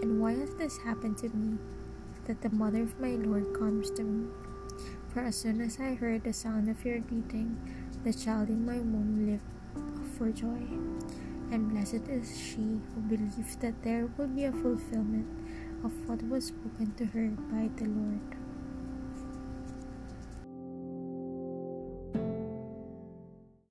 And why has this happened to me, that the mother of my Lord comes to me? For as soon as I heard the sound of your greeting, the child in my womb leaped for joy. And blessed is she who believed that there would be a fulfillment of what was spoken to her by the Lord.